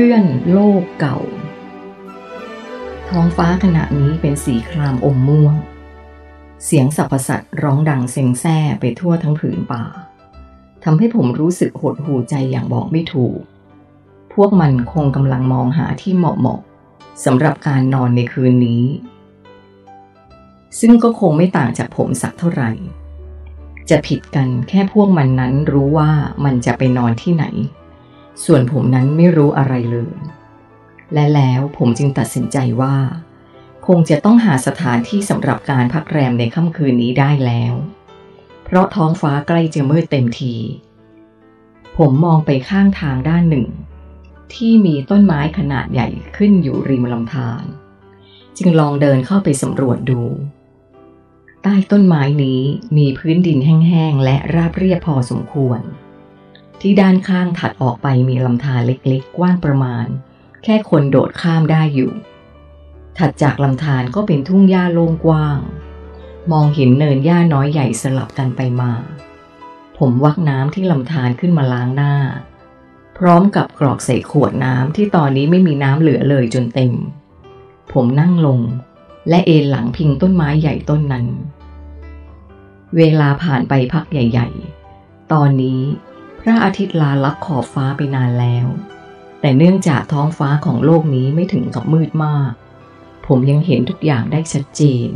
พื่อนโลกเก่า ท้องฟ้าขณะนี้เป็นสีครามอมม่วง เสียงสัพพสัตร้องดังเซ็งแซ่ไปทั่วทั้งผืนป่าทำให้ผมรู้สึกหดหูใจอย่างบอกไม่ถูก พวกมันคงกำลังมองหาที่เหมาะเหมาะสำหรับการนอนในคืนนี้ ซึ่งก็คงไม่ต่างจากผมสักเท่าไหร่ จะผิดกันแค่พวกมันนั้นรู้ว่ามันจะไปนอนที่ไหน ส่วนผมนั้นไม่รู้อะไรเลย และแล้วผมจึงตัดสินใจว่า คงจะต้องหาสถานที่สำหรับการพักแรมในค่ำคืนนี้ได้แล้ว เพราะท้องฟ้าใกล้จะมืดเต็มที ผมมองไปข้างทางด้านหนึ่ง ที่มีต้นไม้ขนาดใหญ่ขึ้นอยู่ริมลำธารจึงลองเดินเข้าไปสำรวจดู ใต้ต้นไม้นี้มีพื้นดินแห้งๆและราบเรียบพอสมควร ที่ด้านข้างถัดออกไปมีลำธารเล็กๆ กว้างประมาณ แค่คนโดดข้ามได้อยู่ ถัดจากลำธารก็เป็นทุ่งหญ้าโล่งกว้าง มองเห็นเนินหญ้าน้อยใหญ่สลับกันไปมา ผมวักน้ำที่ลำธารขึ้นมาล้างหน้า พร้อมกับกรอกใส่ขวดน้ำที่ตอนนี้ไม่มีน้ำเหลือเลยจนเต็ม ผมนั่งลง และเอนหลังพิงต้นไม้ใหญ่ต้นนั้น เวลาผ่านไปพักใหญ่ ๆ ตอนนี้ ระอาทิตย์ลาลับขอบฟ้าไปนานแล้ว แต่เนื่องจากท้องฟ้าของโลกนี้ไม่ถึงกับมืดมาก ผมยังเห็นทุกอย่างได้ชัดเจน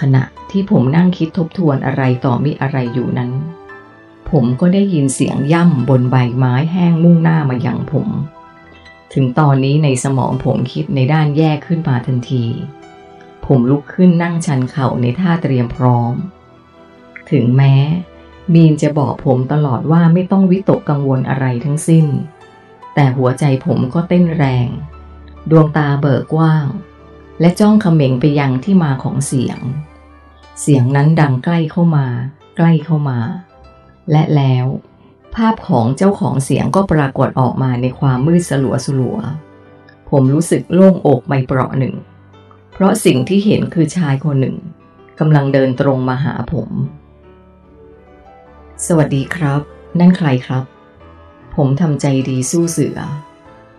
ขณะที่ผมนั่งคิดทบทวนอะไรต่อมิอะไรอยู่นั้น ผมก็ได้ยินเสียงย่ำบนใบไม้แห้งมุ่งหน้ามาอย่างผม ถึงตอนนี้ในสมองผมคิดในด้านแย่ขึ้นมาทันที ผมลุกขึ้นนั่งชันเข่าในท่าเตรียมพร้อม ถึงแม้ มีนจะบอกผมตลอดว่าไม่ต้องวิตกกังวลอะไรทั้งสิ้น แต่หัวใจผมก็เต้นแรง ดวงตาเบิกกว้าง และจ้องเขม็งไปยังที่มาของเสียง เสียงนั้นดังใกล้เข้ามา ใกล้เข้ามา และแล้ว ภาพของเจ้าของเสียงก็ปรากฏออกมาในความมืดสลัวสลัวผมรู้สึกโล่งอกไปเปราะหนึ่ง เพราะสิ่งที่เห็นคือชายคนหนึ่งกำลังเดินตรงมาหาผม สวัสดีครับ นั่นใครครับ ผมทำใจดีสู้เสือ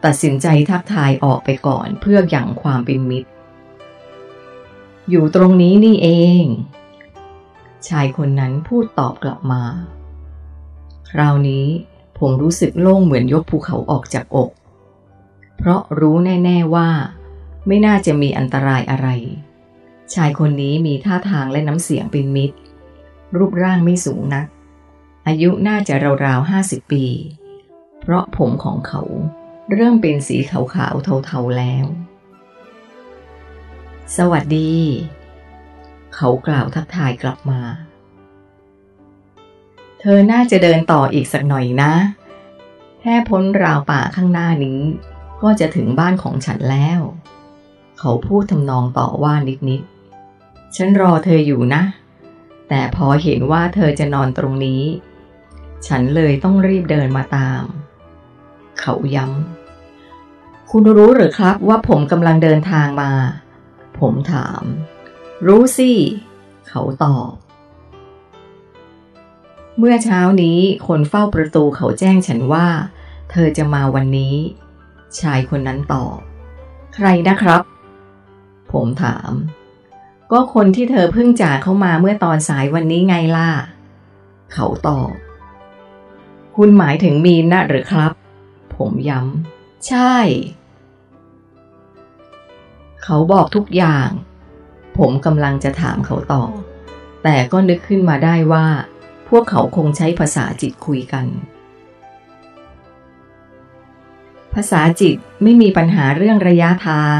ตัดสินใจทักทายออกไปก่อนเพื่อหยั่งความเป็นมิตร อยู่ตรงนี้นี่เอง ชายคนนั้นพูดตอบกลับมา คราวนี้ผมรู้สึกโล่งเหมือนยกภูเขาออกจากอก เพราะรู้แน่ ๆว่า ไม่น่าจะมีอันตรายอะไร ชายคนนี้มีท่าทางและน้ำเสียงเป็นมิตร รูปร่างไม่สูงนัก อายุน่าจะราวๆห้าสิบปี เพราะผมของเขาเริ่มเป็นสีขาวๆเทาๆแล้ว สวัสดี เขากล่าวทักทายกลับมา เธอน่าจะเดินต่ออีกสักหน่อยนะ แค่พ้นราวป่าข้างหน้านี้ ก็จะถึงบ้านของฉันแล้ว เขาพูดทำนองต่อว่านิดๆ ฉันรอเธออยู่นะ แต่พอเห็นว่าเธอจะนอนตรงนี้ ฉันเลยต้องรีบเดินมาตาม เขาย้ำ คุณรู้หรือครับว่าผมกำลังเดินทางมา ผมถาม รู้สิ เขาตอบ เมื่อเช้านี้คนเฝ้าประตูเขาแจ้งฉันว่า เธอจะมาวันนี้ ชายคนนั้นตอบ ใครนะครับ ผมถาม ก็คนที่เธอเพิ่งจากเข้ามาเมื่อตอนสายวันนี้ไงล่ะ เขาตอบ คุณหมายถึงมีนนะหรือครับ ผมย้ำ ใช่ เขาบอกทุกอย่าง ผมกำลังจะถามเขาต่อ แต่ก็นึกขึ้นมาได้ว่า พวกเขาคงใช้ภาษาจิตคุยกัน ภาษาจิตไม่มีปัญหาเรื่องระยะทาง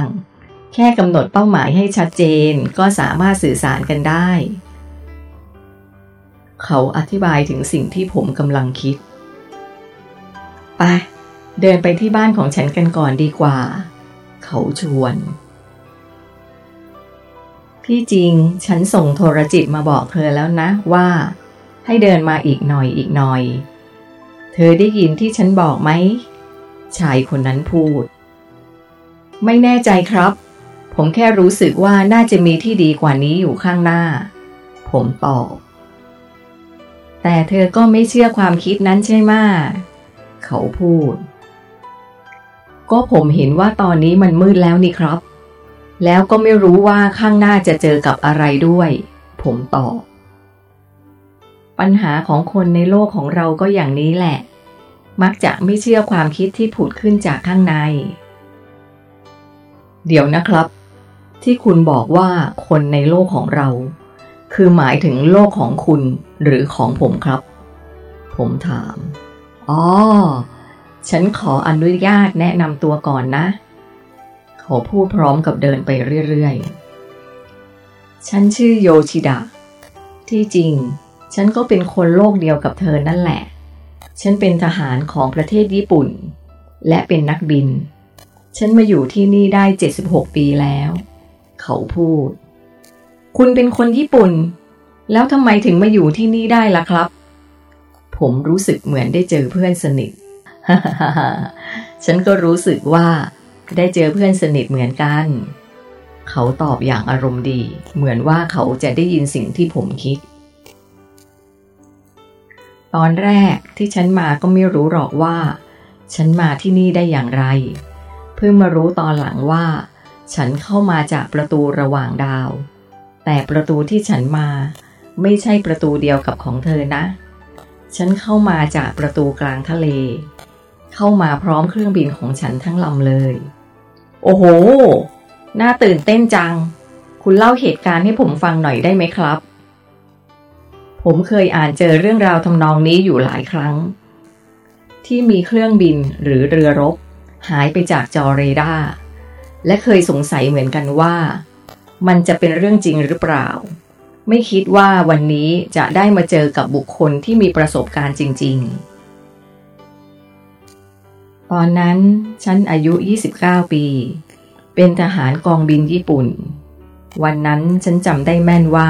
แค่กำหนดเป้าหมายให้ชัดเจนก็สามารถสื่อสารกันได้เขาอธิบายถึงสิ่งที่ผมกำลังคิด ไปเดินไปที่บ้านของฉันกันก่อนดีกว่า เขาชวน ที่จริงฉันส่งโทรจิตมาบอกเธอแล้วนะว่า ให้เดินมาอีกหน่อยอีกหน่อย เธอได้ยินที่ฉันบอกไหม ชายคนนั้นพูด ไม่แน่ใจครับ ผมแค่รู้สึกว่าน่าจะมีที่ดีกว่านี้อยู่ข้างหน้า ผมตอบแต่เธอก็ไม่เชื่อความคิดนั้นใช่ไหม เขาพูด ก็ผมเห็นว่าตอนนี้มันมืดแล้วนี่ครับ แล้วก็ไม่รู้ว่าข้างหน้าจะเจอกับอะไรด้วย ผมตอบ ปัญหาของคนในโลกของเราก็อย่างนี้แหละ มักจะไม่เชื่อความคิดที่ผุดขึ้นจากข้างใน เดี๋ยวนะครับ ที่คุณบอกว่าคนในโลกของเรา คือหมายถึงโลกของคุณหรือของผมครับ ผมถาม อ๋อ ฉันขออนุญาตแนะนำตัวก่อนนะ เขาพูดพร้อมกับเดินไปเรื่อยๆ ฉันชื่อโยชิดะ ที่จริง ฉันก็เป็นคนโลกเดียวกับเธอนั่นแหละ ฉันเป็นทหารของประเทศญี่ปุ่น และเป็นนักบิน ฉันมาอยู่ที่นี่ได้ 76 ปีแล้ว เขาพูด คุณเป็นคนญี่ปุ่น แล้วทำไมถึงมาอยู่ที่นี่ได้ล่ะครับ ผมรู้สึกเหมือนได้เจอเพื่อนสนิท ฉันก็รู้สึกว่าได้เจอเพื่อนสนิทเหมือนกัน เขาตอบอย่างอารมณ์ดี เหมือนว่าเขาจะได้ยินสิ่งที่ผมคิด ตอนแรกที่ฉันมาก็ไม่รู้หรอกว่า ฉันมาที่นี่ได้อย่างไร เพิ่งมารู้ตอนหลังว่า ฉันเข้ามาจากประตูระหว่างดาว แต่ประตูที่ฉันมาไม่ใช่ประตูเดียวกับของเธอนะ ฉันเข้ามาจากประตูกลางทะเล เข้ามาพร้อมเครื่องบินของฉันทั้งลำเลย โอ้โห น่าตื่นเต้นจัง คุณเล่าเหตุการณ์ให้ผมฟังหน่อยได้ไหมครับ ผมเคยอ่านเจอเรื่องราวทำนองนี้อยู่หลายครั้ง ที่มีเครื่องบินหรือเรือรบ หายไปจากจอเรดาร์และเคยสงสัยเหมือนกันว่า มันจะเป็นเรื่องจริงหรือเปล่า ไม่คิดว่าวันนี้จะได้มาเจอกับบุคคลที่มีประสบการณ์จริง ๆ ตอนนั้นฉันอายุ 29 ปี เป็นทหารกองบินญี่ปุ่น วันนั้นฉันจำได้แม่นว่า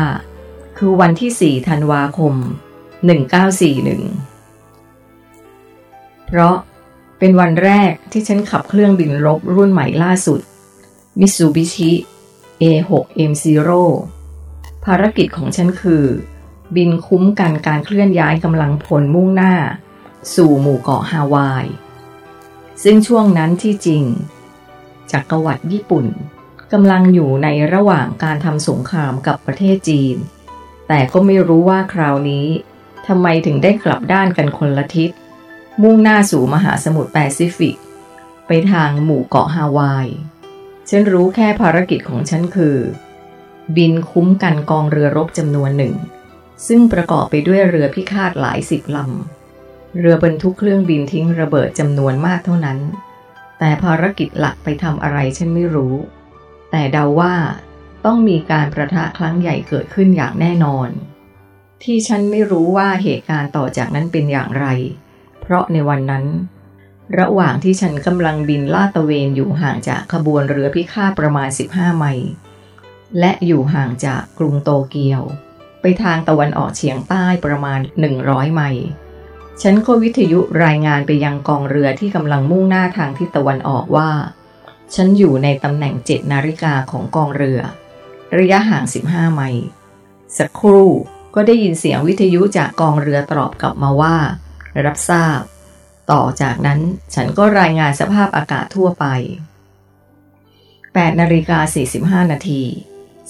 คือวันที่ 4 ธันวาคม 1941 เพราะเป็นวันแรกที่ฉันขับเครื่องบินรบรุ่นใหม่ล่าสุด Mitsubishi A6M0 ภารกิจของฉันคือ บินคุ้มกันการเคลื่อนย้ายกำลังพลมุ่งหน้า สู่หมู่เกาะฮาวาย ซึ่งช่วงนั้นที่จริง จักรวรรดิญี่ปุ่นกำลังอยู่ในระหว่างการทำสงครามกับประเทศจีน แต่ก็ไม่รู้ว่าคราวนี้ทำไมถึงได้กลับด้านกันคนละทิศ มุ่งหน้าสู่มหาสมุทรแปซิฟิก ไปทางหมู่เกาะฮาวาย ฉันรู้แค่ภารกิจของฉันคือ บินคุ้มกันกองเรือรบจำนวนหนึ่ง ซึ่งประกอบไปด้วยเรือพิฆาตหลายสิบลำ เรือบรรทุกเครื่องบินทิ้งระเบิดจำนวนมากเท่านั้น แต่ภารกิจหลักไปทำอะไรฉันไม่รู้ แต่เดาว่าต้องมีการประทะครั้งใหญ่เกิดขึ้นอย่างแน่นอน ที่ฉันไม่รู้ว่าเหตุการณ์ต่อจากนั้นเป็นอย่างไร เพราะในวันนั้น ระหว่างที่ฉันกำลังบินลาดตระเวนอยู่ห่างจากขบวนเรือพิฆาตประมาณ 15 ไมล์ และอยู่ห่างจากกรุงโตเกียว ไปทางตะวันออกเฉียงใต้ประมาณ 100 ไมล์ฉันก็วิทยุรายงานไปยังกองเรือที่กำลังมุ่งหน้าทางทิศตะวันออกว่า ฉันอยู่ในตำแหน่ง7นาฬิกาของกองเรือ ระยะห่าง 15 ไมล์สักครู่ก็ได้ยินเสียงวิทยุจากกองเรือตอบกลับมาว่า รับทราบ ต่อจากนั้นฉันก็รายงานสภาพอากาศทั่วไป8นาฬิกา45นาที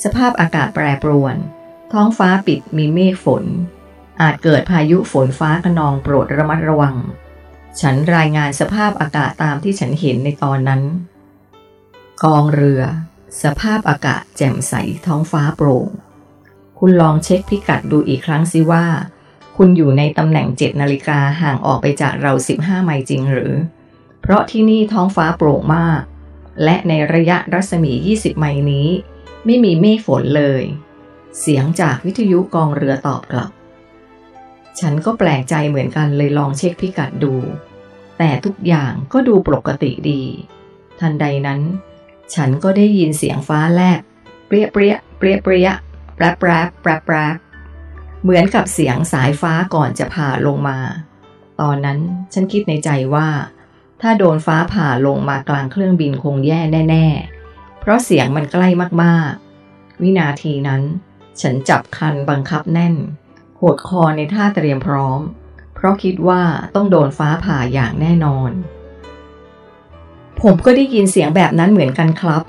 สภาพอากาศแปรปรวน ท้องฟ้าปิดมีเมฆฝน อาจเกิดพายุฝนฟ้าขนองโปรดระมัดระวัง ฉันรายงานสภาพอากาศตามที่ฉันเห็นในตอนนั้น กองเรือ สภาพอากาศแจ่มใสท้องฟ้าโปร่ง คุณลองเช็คพิกัดดูอีกครั้งสิว่า คุณอยู่ในตำแหน่ง7นาฬิกาห่างออกไปจากเรา 15 ไมล์จริงหรือ เพราะที่นี่ท้องฟ้าโปร่งมาก และในระยะรัศมี 20 ไมล์นี้ ไม่มีเมฆฝนเลย เสียงจากวิทยุกองเรือตอบกลับ ฉันก็แปลกใจเหมือนกันเลยลองเช็คพิกัดดู แต่ทุกอย่างก็ดูปกติดี ทันใดนั้น ฉันก็ได้ยินเสียงฟ้าแลบเปรี้ยเปรี้ยเปรี้ยเปรี้ยแปรแปรแปรแปรเหมือนกับเสียงสายฟ้าก่อนจะผ่าลงมา ตอนนั้นฉันคิดในใจว่า ถ้าโดนฟ้าผ่าลงมากลางเครื่องบินคงแย่แน่ ๆ เพราะเสียงมันใกล้มากๆ วินาทีนั้น ฉันจับคันบังคับแน่นหดคอในท่าเตรียมพร้อม เพราะคิดว่าต้องโดนฟ้าผ่าอย่างแน่นอน ผมก็ได้ยินเสียงแบบนั้นเหมือนกันครับ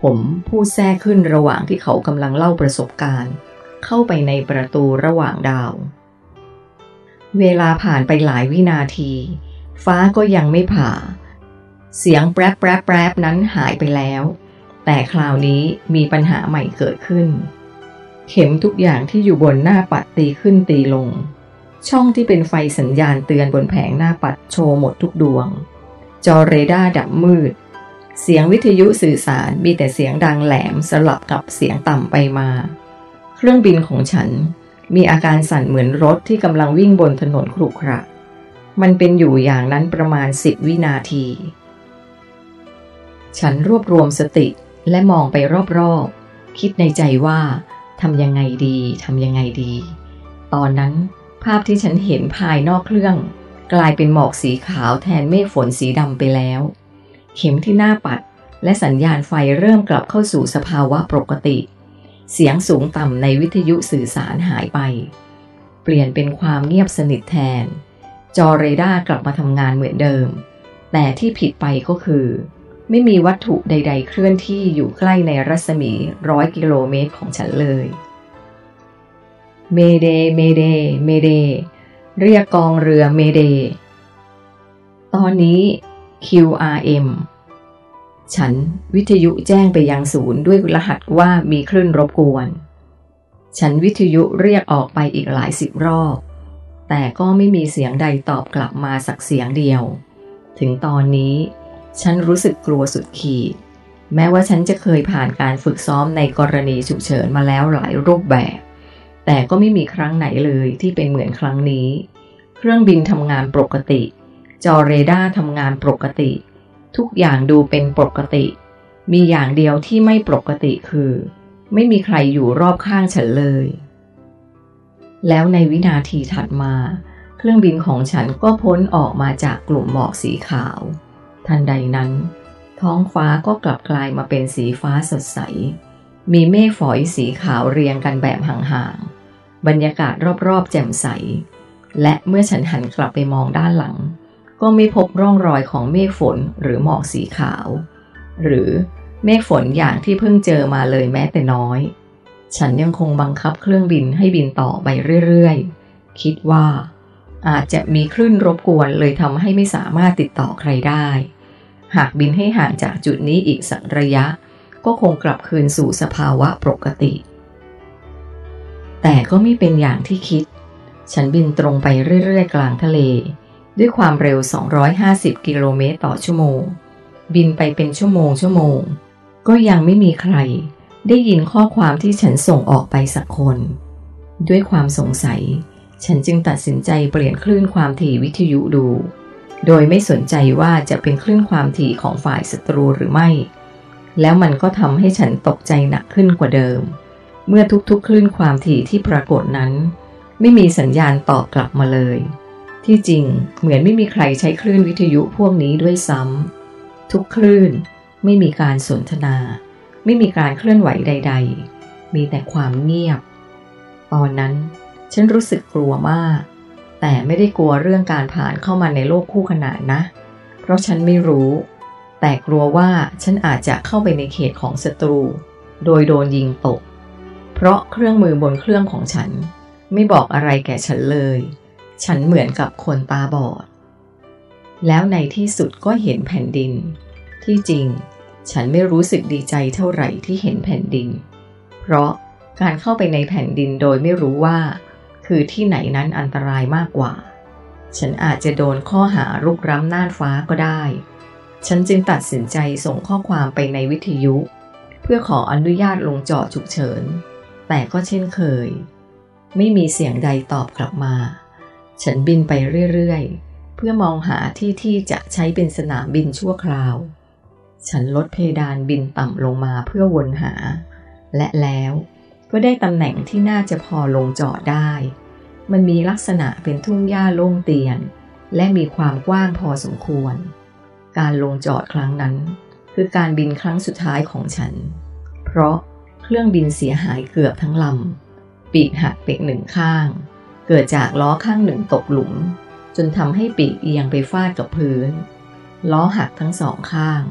ผมพูดแทรกขึ้นระหว่างที่เขากำลังเล่าประสบการณ์ เข้าไปในประตูระหว่างดาว เวลาผ่านไปหลายวินาที ฟ้าก็ยังไม่ผ่า เสียงแปรบแปรบแปรบนั้นหายไปแล้ว แต่คราวนี้มีปัญหาใหม่เกิดขึ้น เข็มทุกอย่างที่อยู่บนหน้าปัดตีขึ้นตีลง ช่องที่เป็นไฟสัญญาณเตือนบนแผงหน้าปัดโชว์หมดทุกดวง จอเรดาร์ดับมืด เสียงวิทยุสื่อสารมีแต่เสียงดังแหลมสลับกับเสียงต่ำไปมา เครื่องบินของฉันมีอาการสั่นเหมือนรถที่กำลังวิ่งบนถนนครุขระ มันเป็นอยู่อย่างนั้นประมาณสิบวินาที ฉันรวบรวมสติและมองไปรอบๆ คิดในใจว่าทำยังไงดีทำยังไงดี ตอนนั้นภาพที่ฉันเห็นภายนอกเครื่อง กลายเป็นหมอกสีขาวแทนเมฆฝนสีดำไปแล้ว เข็มที่หน้าปัด และสัญญาณไฟเริ่มกลับเข้าสู่สภาวะปกติ เสียงสูงต่ำในวิทยุสื่อสารหายไป เปลี่ยนเป็นความเงียบสนิทแทน จอเรดาร์กลับมาทำงานเหมือนเดิม แต่ที่ผิดไปก็คือ ไม่มีวัตถุใด ๆ เคลื่อนที่อยู่ใกล้ในรัศมีร้อยกิโลเมตรของฉันเลย Mayday Mayday Mayday เรียกกองเรือ Mayday ตอนนี้ QRM ฉันวิทยุแจ้งไปยังศูนย์ด้วยรหัสว่ามีคลื่นรบกวน ฉันวิทยุเรียกออกไปอีกหลายสิบรอบ แต่ก็ไม่มีเสียงใดตอบกลับมาสักเสียงเดียว ถึงตอนนี้ ฉันรู้สึกกลัวสุดขีด แม้ว่าฉันจะเคยผ่านการฝึกซ้อมในกรณีฉุกเฉินมาแล้วหลายรูปแบบ แต่ก็ไม่มีครั้งไหนเลยที่เป็นเหมือนครั้งนี้ เครื่องบินทำงานปกติ จอเรดาร์ทำงานปกติ ทุกอย่างดูเป็นปกติ มีอย่างเดียวที่ไม่ปกติคือ ไม่มีใครอยู่รอบข้างฉันเลย แล้วในวินาทีถัดมา เครื่องบินของฉันก็พ้นออกมาจากกลุ่มหมอกสีขาว ทันใดนั้น ท้องฟ้าก็กลับกลายมาเป็นสีฟ้าสดใส มีเมฆฝอยสีขาวเรียงกันแบบห่างๆ บรรยากาศรอบๆ แจ่มใส และเมื่อฉันหันกลับไปมองด้านหลัง ก็ไม่พบร่องรอยของเมฆฝนหรือหมอกสีขาว หรือเมฆฝนอย่างที่เพิ่งเจอมาเลยแม้แต่น้อย ฉันยังคงบังคับเครื่องบินให้บินต่อไปเรื่อยๆ คิดว่า อาจจะมีคลื่นรบกวนเลยทำให้ไม่สามารถติดต่อใครได้ หากบินให้ห่างจากจุดนี้อีกสักระยะ ก็คงกลับคืนสู่สภาวะปกติ แต่ก็ไม่เป็นอย่างที่คิด ฉันบินตรงไปเรื่อยๆ กลางทะเล ด้วยความเร็ว 250 กิโลเมตรต่อชั่วโมง บินไปเป็นชั่วโมงชั่วโมง ก็ยังไม่มีใคร ได้ยินข้อความที่ฉันส่งออกไปสักคน ด้วยความสงสัย ฉันจึงตัดสินใจเปลี่ยนคลื่นความถี่วิทยุดู โดยไม่สนใจว่าจะเป็นคลื่นความถี่ของฝ่ายศัตรูหรือไม่ แล้วมันก็ทำให้ฉันตกใจหนักขึ้นกว่าเดิม เมื่อทุกๆ คลื่นความถี่ที่ปรากฏนั้น ไม่มีสัญญาณตอบกลับมาเลย ที่จริงเหมือนไม่มีใครใช้คลื่นวิทยุพวกนี้ด้วยซ้ำทุกคลื่นไม่มีการสนทนา ไม่มีการเคลื่อนไหวใด ๆ มีแต่ความเงียบ ตอนนั้น ฉันรู้สึกกลัวมาก แต่ไม่ได้กลัวเรื่องการผ่านเข้ามาในโลกคู่ขนานนะ เพราะฉันไม่รู้ แต่กลัวว่าฉันอาจจะเข้าไปในเขตของศัตรู โดยโดนยิงตก เพราะเครื่องมือบนเครื่องของฉัน ไม่บอกอะไรแก่ฉันเลย ฉันเหมือนกับคนตาบอด แล้วในที่สุดก็เห็นแผ่นดิน ที่จริง ฉันไม่รู้สึกดีใจเท่าไหร่ที่เห็นแผ่นดิน เพราะการเข้าไปในแผ่นดินโดยไม่รู้ว่า คือที่ไหนนั้นอันตรายมากกว่า ฉันอาจจะโดนข้อหารุกร้ำน่านฟ้าก็ได้ ฉันจึงตัดสินใจส่งข้อความไปในวิทยุ เพื่อขออนุญาตลงจอดฉุกเฉิน แต่ก็เช่นเคย ไม่มีเสียงใดตอบกลับมา ฉันบินไปเรื่อยๆ เพื่อมองหาที่ที่จะใช้เป็นสนามบินชั่วคราว ฉันลดเพดานบินต่ำลงมาเพื่อวนหา และแล้ว ก็ได้ตำแหน่งที่น่าจะพอลงจอดได้ มันมีลักษณะเป็นทุ่งหญ้าโล่งเตียน และมีความกว้างพอสมควร การลงจอดครั้งนั้น คือการบินครั้งสุดท้ายของฉัน เพราะเครื่องบินเสียหายเกือบทั้งลำ ปีกหักเปีกหนึ่งข้าง เกิดจากล้อข้างหนึ่งตกหลุม จนทำให้ปีกเอียงไปฟาดกับพื้น ล้อหักทั้งสองข้าง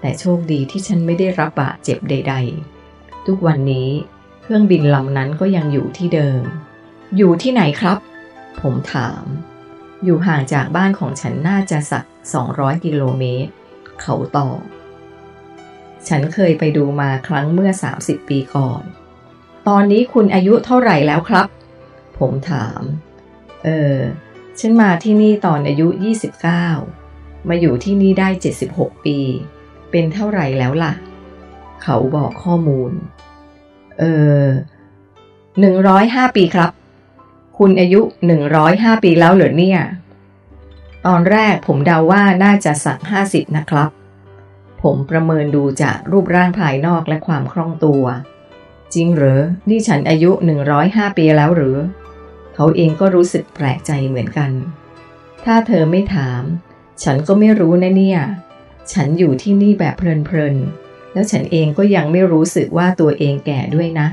แต่โชคดีที่ฉันไม่ได้รับบาดเจ็บใด ๆ ทุกวันนี้ เครื่องบินลำนั้นก็ยังอยู่ที่เดิม อยู่ที่ไหนครับ ผมถาม อยู่ห่างจากบ้านของฉันน่าจะสัก 200 กิโลเมตร เขาตอบ ฉันเคยไปดูมาครั้งเมื่อ 30 ปีก่อน ตอนนี้คุณอายุเท่าไหร่แล้วครับ ผมถาม เออ ฉันมาที่นี่ตอนอายุ 29 มาอยู่ที่นี่ได้ 76 ปี เป็นเท่าไหร่แล้วล่ะ เขาบอกข้อมูล เออ105ปีครับ คุณอายุ105ปีแล้วเหรอเนี่ย ตอนแรกผมเดาว่าน่าจะสัก50นะครับ ผมประเมินดูจากรูปร่างภายนอกและความคล่องตัว จริงเหรอ นี่ฉันอายุ105ปีแล้วหรือ เขาเองก็รู้สึกแปลกใจเหมือนกัน ถ้าเธอไม่ถาม ฉันก็ไม่รู้นะเนี่ย ฉันอยู่ที่นี่แบบเพลินๆ แล้วฉันเองก็ยังไม่รู้สึกว่าตัวเองแก่ด้วยนะ